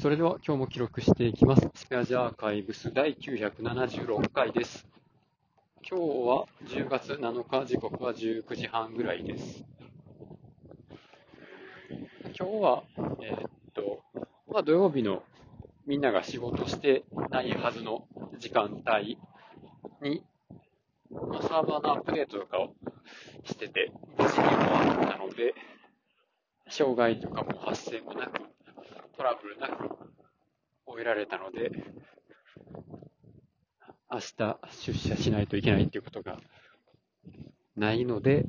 それでは今日も記録していきます。スペアジアーカイブス第976回です。今日は10月7日、時刻は19時半ぐらいです。今日は、えーっと、まあ土曜日のみんなが仕事してないはずの時間帯に、まあ、サーバーのアップデートとかをしてて、無事に終わったので、障害とかも発生もなく、トラブルなく終えられたので、明日出社しないといけないっていうことがないので、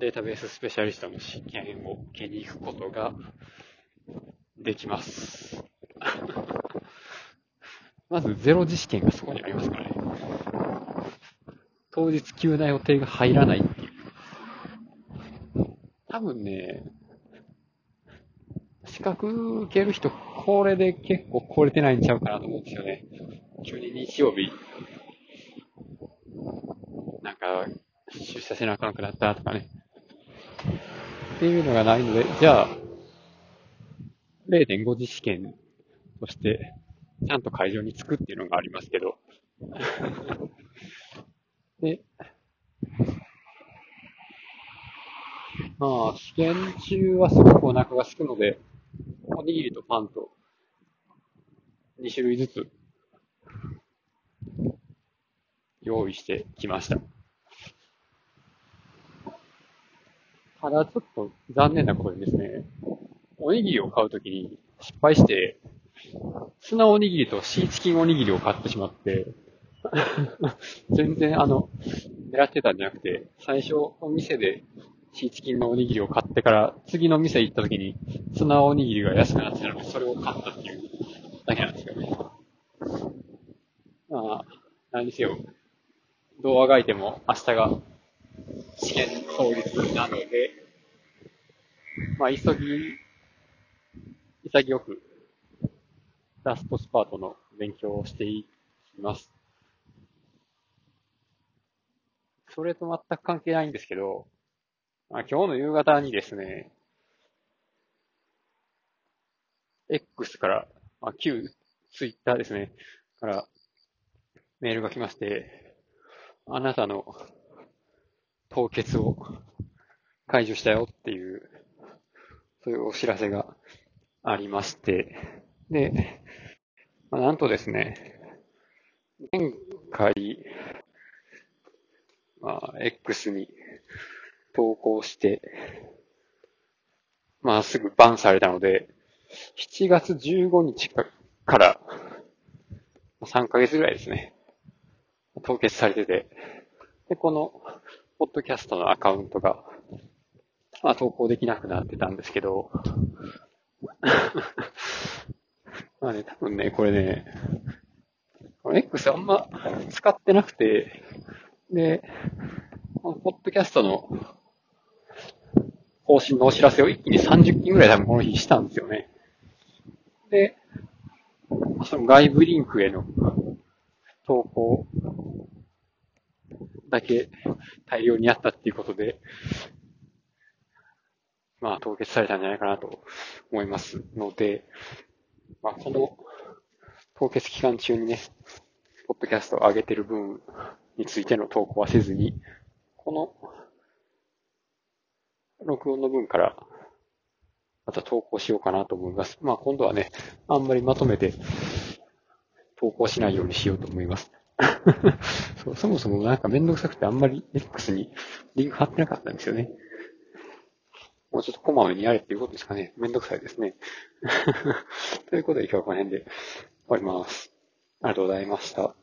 データベーススペシャリストの試験を受けに行くことができます。まずゼロ次試験がそこにありますからね。当日急な予定が入らないっていう。多分ね、資格受ける人、これで結構来れてないんちゃうかなと思うんですよね。急に日曜日、なんか、出社しなあかんくなったとかね。っていうのがないので、じゃあ、0.5次試験として、ちゃんと会場に着くっていうのがありますけど。で、まあ、試験中はすごくお腹が空くので、おにぎりとパンと2種類ずつ用意してきました。ただちょっと残念なことにですね、おにぎりを買うときに失敗して、ツナおにぎりとシーチキンおにぎりを買ってしまって、全然あの、狙ってたんじゃなくて、最初お店でシーチキンのおにぎりを買ってから、次の店行った時にツナおにぎりが安くなってたので、それを買ったっていうだけなんですけどね。まあ、何にせよ、どうあがいても明日が試験当日なので、まあ、急ぎ、潔く、ラストスパートの勉強をしていきます。それと全く関係ないんですけど、あ、今日の夕方にですね、X から、あ、旧 Twitter ですね、からメールが来まして、あなたの凍結を解除したよっていう、そういうお知らせがありまして、で、まあ、なんとですね、前回、まあ、X に投稿して、まあ、すぐバンされたので、7月15日かから、3ヶ月ぐらいですね、凍結されてて、で、この、ポッドキャストのアカウントが、まあ、投稿できなくなってたんですけど、まあね、多分ね、これね、この X あんま使ってなくて、で、このポッドキャストの更新のお知らせを一気に30件ぐらい多分この日したんですよね。で、その外部リンクへの投稿だけ大量にあったっていうことで、まあ凍結されたんじゃないかなと思いますので、まあこの凍結期間中にね、ポッドキャストを上げてる分についての投稿はせずに、この録音の分からまた投稿しようかなと思います。まあ今度はね、あんまりまとめて投稿しないようにしようと思います。そうそもそもなんかめんどくさくてあんまり X にリンク貼ってなかったんですよね。もうちょっとこまめにやれっていうことですかね。めんどくさいですね。ということで今日はこの辺で終わります。ありがとうございました。